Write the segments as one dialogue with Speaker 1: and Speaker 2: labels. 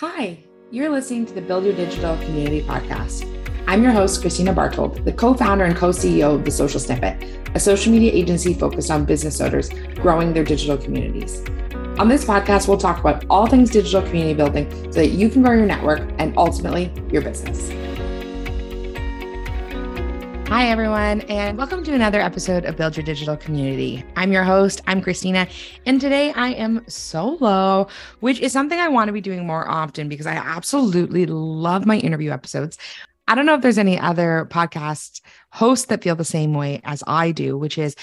Speaker 1: Hi, you're listening to the Build Your Digital Community podcast. I'm your host, Kristina Bartold, the co founder and co CEO of The Social Snippet, a social media agency focused on business owners growing their digital communities. On this podcast, we'll talk about all things digital community building so that you can grow your network and ultimately your business. Hi, everyone, and welcome to another episode of Build Your Digital Community. I'm your host, I'm Kristina, and today I am solo, which is something I want to be doing more often because I absolutely love my interview episodes. I don't know if there's any other podcast hosts that feel the same way as I do, which is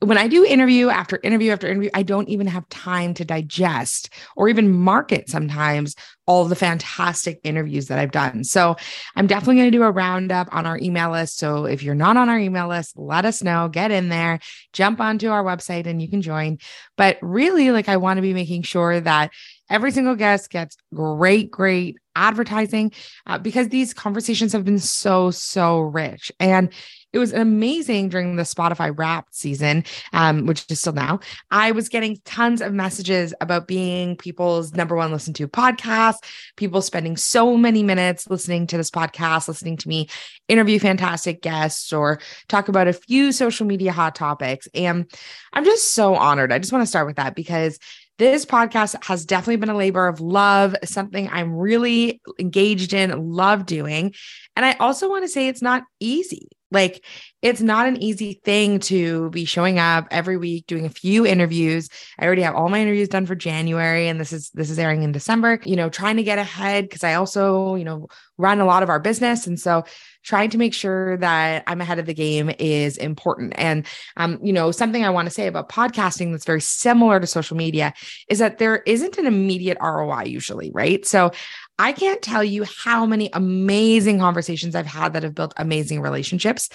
Speaker 1: when I do interview after interview after interview, I don't even have time to digest or even market sometimes all the fantastic interviews that I've done. So I'm definitely going to do a roundup on our email list. So if you're not on our email list, let us know, get in there, jump onto our website and you can join. But really, like, I want to be making sure that every single guest gets great, great advertising uh, because these conversations have been so, so rich. And it was amazing during the Spotify Wrapped season, um, which is still now. I was getting tons of messages about being people's number one listen to podcast, people spending so many minutes listening to this podcast, listening to me interview fantastic guests or talk about a few social media hot topics. And I'm just so honored. I just want to start with that because this podcast has definitely been a labor of love, something I'm really engaged in, love doing. And I also want to say it's not easy. Like it's not an easy thing to be showing up every week doing a few interviews. I already have all my interviews done for January and this is this is airing in December. You know, trying to get ahead because I also, you know, run a lot of our business and so trying to make sure that I'm ahead of the game is important. And um, you know, something I want to say about podcasting that's very similar to social media is that there isn't an immediate ROI usually, right? So I can't tell you how many amazing conversations I've had that have built amazing relationships.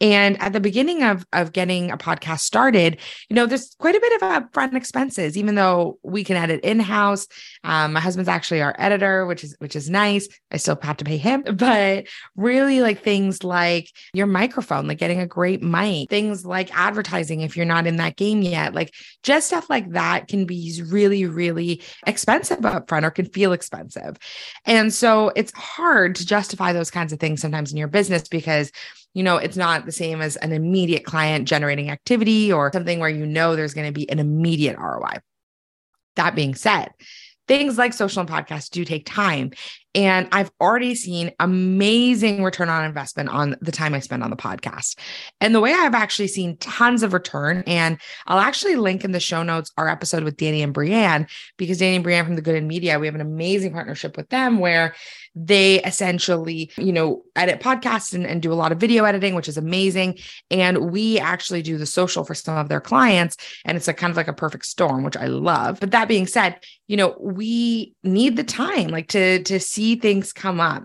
Speaker 1: And at the beginning of, of getting a podcast started, you know, there's quite a bit of upfront expenses, even though we can edit in-house. Um, my husband's actually our editor, which is which is nice. I still have to pay him, but really like things like your microphone, like getting a great mic, things like advertising if you're not in that game yet, like just stuff like that can be really, really expensive upfront or can feel expensive. And so it's hard to justify those kinds of things sometimes in your business because you know, it's not the same as an immediate client generating activity or something where you know there's going to be an immediate ROI. That being said, things like social and podcasts do take time. And I've already seen amazing return on investment on the time I spend on the podcast. And the way I've actually seen tons of return, and I'll actually link in the show notes our episode with Danny and Brianne, because Danny and Brianne from the Good in Media, we have an amazing partnership with them where they essentially, you know, edit podcasts and, and do a lot of video editing, which is amazing. And we actually do the social for some of their clients. And it's a kind of like a perfect storm, which I love. But that being said, you know, we need the time like to to see things come up.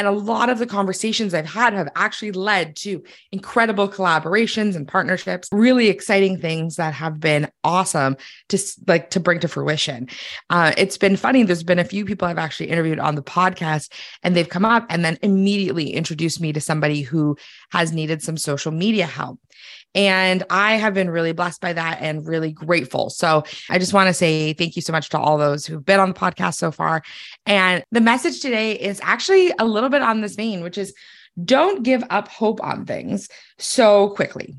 Speaker 1: And a lot of the conversations I've had have actually led to incredible collaborations and partnerships, really exciting things that have been awesome to like to bring to fruition. Uh, it's been funny. There's been a few people I've actually interviewed on the podcast, and they've come up and then immediately introduced me to somebody who has needed some social media help. And I have been really blessed by that and really grateful. So I just want to say thank you so much to all those who've been on the podcast so far. And the message today is actually a little bit on this vein, which is don't give up hope on things so quickly.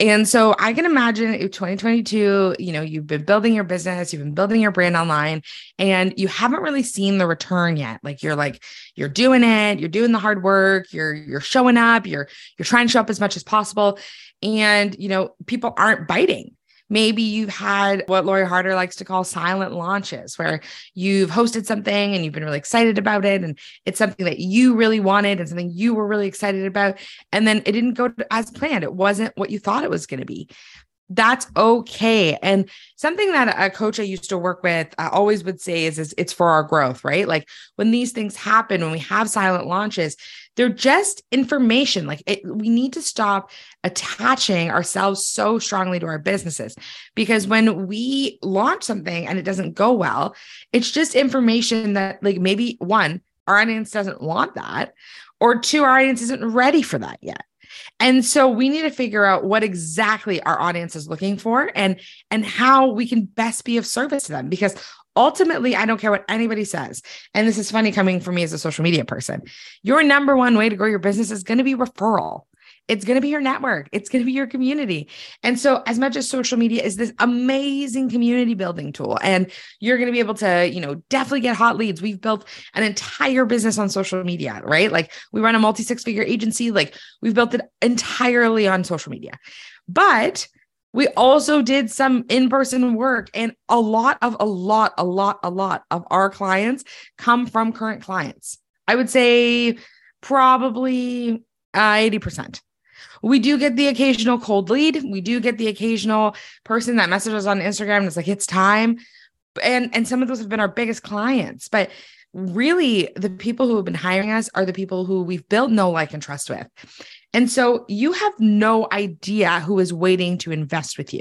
Speaker 1: And so I can imagine if 2022, you know, you've been building your business, you've been building your brand online, and you haven't really seen the return yet. Like you're like, you're doing it, you're doing the hard work, you're you're showing up, you're you're trying to show up as much as possible. And you know, people aren't biting. Maybe you've had what Lori Harder likes to call silent launches, where you've hosted something and you've been really excited about it. And it's something that you really wanted and something you were really excited about. And then it didn't go as planned. It wasn't what you thought it was going to be that's okay. And something that a coach I used to work with uh, always would say is, is it's for our growth, right? Like when these things happen, when we have silent launches, they're just information. Like it, we need to stop attaching ourselves so strongly to our businesses because when we launch something and it doesn't go well, it's just information that like maybe one, our audience doesn't want that, or two, our audience isn't ready for that yet. And so we need to figure out what exactly our audience is looking for and and how we can best be of service to them because ultimately, I don't care what anybody says. And this is funny coming from me as a social media person. Your number one way to grow your business is going to be referral. It's going to be your network. It's going to be your community. And so, as much as social media is this amazing community building tool, and you're going to be able to, you know, definitely get hot leads. We've built an entire business on social media, right? Like we run a multi six figure agency. Like we've built it entirely on social media. But we also did some in-person work and a lot of a lot a lot a lot of our clients come from current clients. I would say probably uh, 80% we do get the occasional cold lead. We do get the occasional person that messages on instagram and it's like it's time. And and some of those have been our biggest clients but really the people who have been hiring us are the people who we've built know like and trust with and so you have no idea who is waiting to invest with you.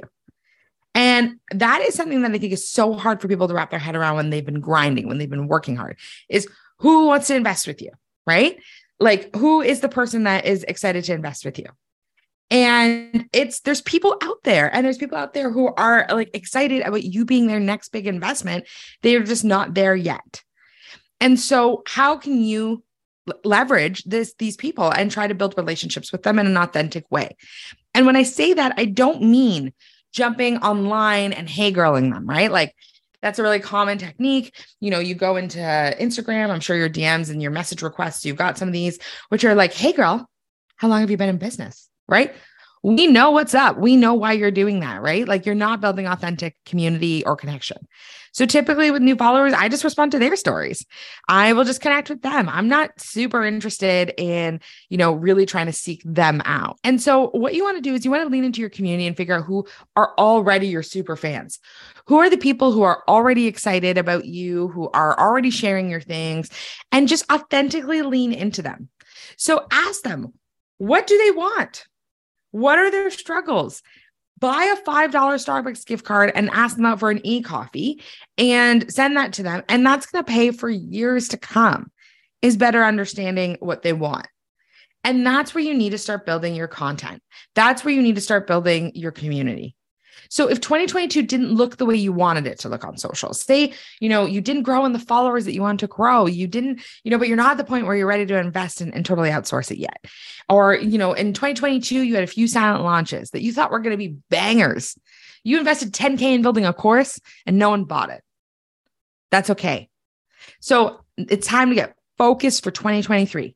Speaker 1: And that is something that I think is so hard for people to wrap their head around when they've been grinding, when they've been working hard, is who wants to invest with you, right? Like who is the person that is excited to invest with you? And it's there's people out there, and there's people out there who are like excited about you being their next big investment. They're just not there yet. And so, how can you leverage this these people and try to build relationships with them in an authentic way. And when I say that, I don't mean jumping online and hey girling them, right? Like that's a really common technique. You know, you go into Instagram, I'm sure your DMs and your message requests, you've got some of these, which are like, hey girl, how long have you been in business? Right we know what's up. We know why you're doing that, right? Like you're not building authentic community or connection. So typically with new followers, I just respond to their stories. I will just connect with them. I'm not super interested in, you know, really trying to seek them out. And so what you want to do is you want to lean into your community and figure out who are already your super fans. Who are the people who are already excited about you, who are already sharing your things and just authentically lean into them. So ask them, what do they want? What are their struggles? Buy a $5 Starbucks gift card and ask them out for an e coffee and send that to them. And that's going to pay for years to come, is better understanding what they want. And that's where you need to start building your content. That's where you need to start building your community. So if 2022 didn't look the way you wanted it to look on social, say, you know, you didn't grow in the followers that you want to grow, you didn't, you know, but you're not at the point where you're ready to invest and, and totally outsource it yet. Or, you know, in 2022, you had a few silent launches that you thought were going to be bangers. You invested 10K in building a course and no one bought it. That's okay. So it's time to get focused for 2023.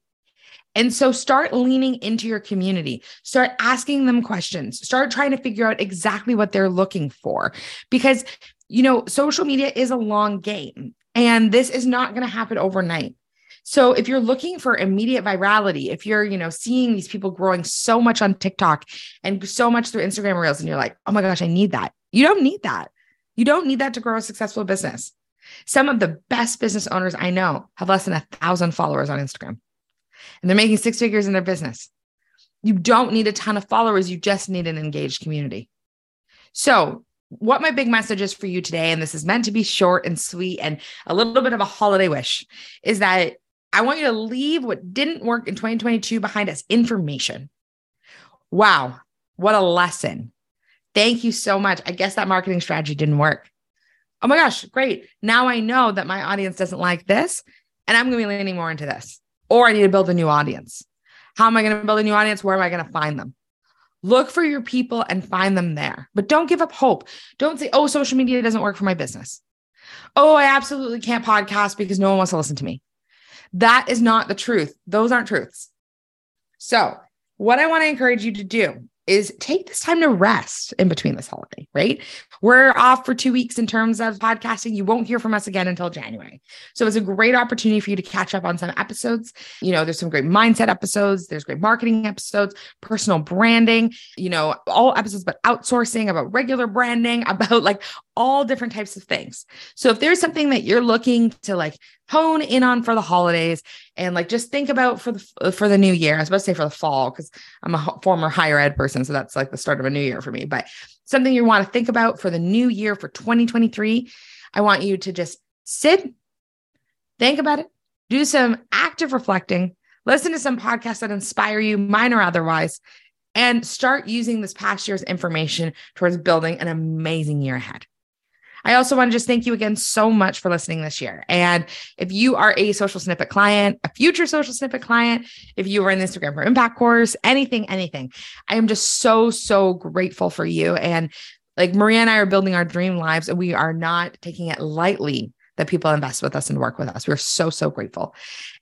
Speaker 1: And so start leaning into your community, start asking them questions, start trying to figure out exactly what they're looking for. Because, you know, social media is a long game and this is not going to happen overnight. So if you're looking for immediate virality, if you're, you know, seeing these people growing so much on TikTok and so much through Instagram Reels, and you're like, oh my gosh, I need that. You don't need that. You don't need that to grow a successful business. Some of the best business owners I know have less than a thousand followers on Instagram and they're making six figures in their business. You don't need a ton of followers, you just need an engaged community. So, what my big message is for you today, and this is meant to be short and sweet and a little bit of a holiday wish, is that I want you to leave what didn't work in 2022 behind as information. Wow, what a lesson. Thank you so much. I guess that marketing strategy didn't work. Oh my gosh, great. Now I know that my audience doesn't like this, and I'm going to be leaning more into this or I need to build a new audience. How am I going to build a new audience? Where am I going to find them? Look for your people and find them there. But don't give up hope. Don't say, oh, social media doesn't work for my business. Oh, I absolutely can't podcast because no one wants to listen to me. That is not the truth. Those aren't truths. So, what I want to encourage you to do is take this time to rest in between this holiday, right? We're off for two weeks in terms of podcasting. You won't hear from us again until January. So it's a great opportunity for you to catch up on some episodes. You know, there's some great mindset episodes, there's great marketing episodes, personal branding, you know, all episodes about outsourcing, about regular branding, about like all different types of things. So if there's something that you're looking to like hone in on for the holidays and like just think about for the uh, for the new year. I was about to say for the fall because I'm a former higher ed person, so that's like the start of a new year for me. But something you want to think about for the new year for 2023, I want you to just sit, think about it, do some active reflecting, listen to some podcasts that inspire you, mine or otherwise, and start using this past year's information towards building an amazing year ahead. I also want to just thank you again so much for listening this year. And if you are a social snippet client, a future social snippet client, if you are in the Instagram for Impact course, anything, anything, I am just so, so grateful for you. And like Maria and I are building our dream lives, and we are not taking it lightly that people invest with us and work with us. We're so, so grateful.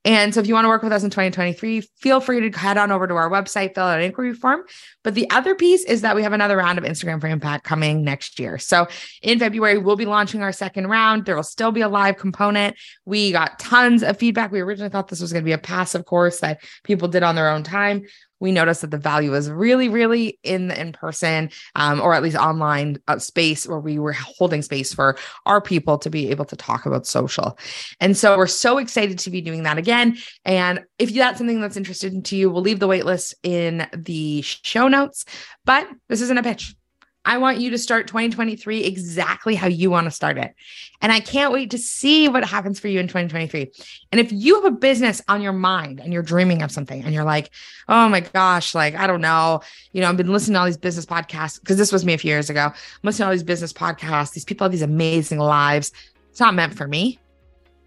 Speaker 1: And so if you want to work with us in 2023, feel free to head on over to our website, fill out an inquiry form. But the other piece is that we have another round of Instagram for Impact coming next year. So in February, we'll be launching our second round. There will still be a live component. We got tons of feedback. We originally thought this was going to be a passive course that people did on their own time we noticed that the value was really, really in the in person um, or at least online uh, space where we were holding space for our people to be able to talk about social. And so we're so excited to be doing that again. And if that's something that's interested to you, we'll leave the waitlist in the show notes. But this isn't a pitch. I want you to start 2023 exactly how you want to start it. And I can't wait to see what happens for you in 2023. And if you have a business on your mind and you're dreaming of something and you're like, oh my gosh, like, I don't know, you know, I've been listening to all these business podcasts because this was me a few years ago. I'm listening to all these business podcasts. These people have these amazing lives. It's not meant for me.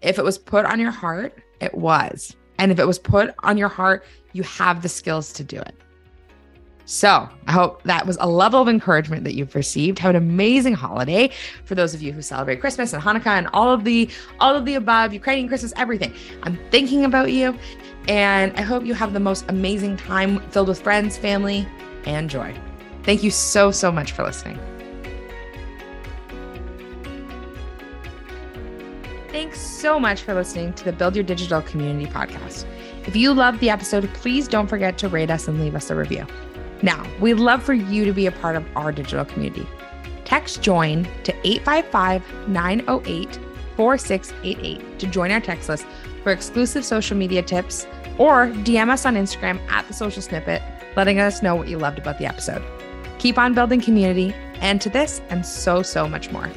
Speaker 1: If it was put on your heart, it was. And if it was put on your heart, you have the skills to do it. So I hope that was a level of encouragement that you've received. Have an amazing holiday for those of you who celebrate Christmas and Hanukkah and all of the all of the above, Ukrainian Christmas, everything. I'm thinking about you, and I hope you have the most amazing time filled with friends, family, and joy. Thank you so so much for listening. Thanks so much for listening to the Build Your Digital Community podcast. If you loved the episode, please don't forget to rate us and leave us a review. Now, we'd love for you to be a part of our digital community. Text join to 855 908 4688 to join our text list for exclusive social media tips or DM us on Instagram at the social snippet, letting us know what you loved about the episode. Keep on building community and to this and so, so much more.